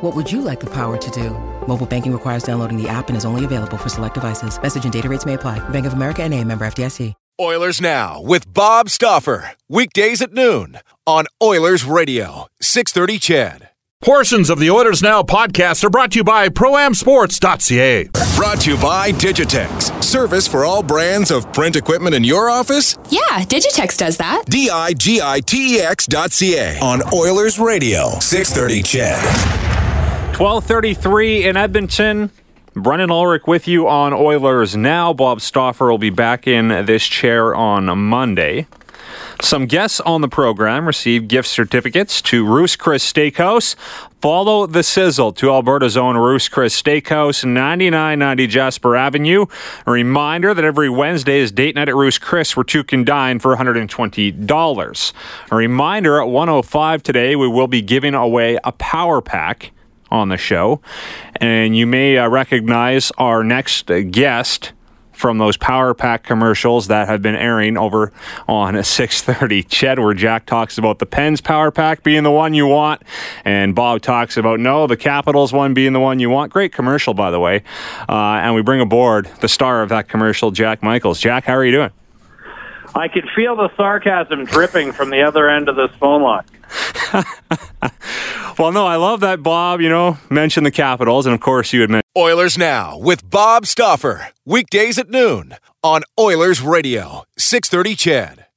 What would you like the power to do? Mobile banking requires downloading the app and is only available for select devices. Message and data rates may apply. Bank of America and a member FDIC. Oilers Now with Bob Stauffer. Weekdays at noon on Oilers Radio, 630 CHED. Portions of the Oilers Now podcast are brought to you by ProAmSports.ca. Brought to you by Digitex. Service for all brands of print equipment in your office? Yeah, Digitex does that. D I G I T E X dot C A on Oilers Radio, 630 CHED. 1233 in Edmonton. Brennan Ulrich with you on Oilers Now. Bob Stauffer will be back in this chair on Monday. Some guests on the program received gift certificates to Ruth's Chris Steakhouse. Follow the sizzle to Alberta's own Ruth's Chris Steakhouse, 9990 Jasper Avenue. A reminder that every Wednesday is date night at Ruth's Chris where two can dine for $120. A reminder at 105 today, we will be giving away a power pack on the show. And you may uh, recognize our next guest from those Power Pack commercials that have been airing over on 630 Ched, where Jack talks about the Pens Power Pack being the one you want, and Bob talks about no, the Capitals one being the one you want. Great commercial, by the way. Uh, and we bring aboard the star of that commercial, Jack Michaels. Jack, how are you doing? I can feel the sarcasm dripping from the other end of this phone line. well, no, I love that Bob, you know, mentioned the Capitals, and of course you had mentioned Oilers Now with Bob Stauffer, Weekdays at noon on Oilers Radio, 630 CHED.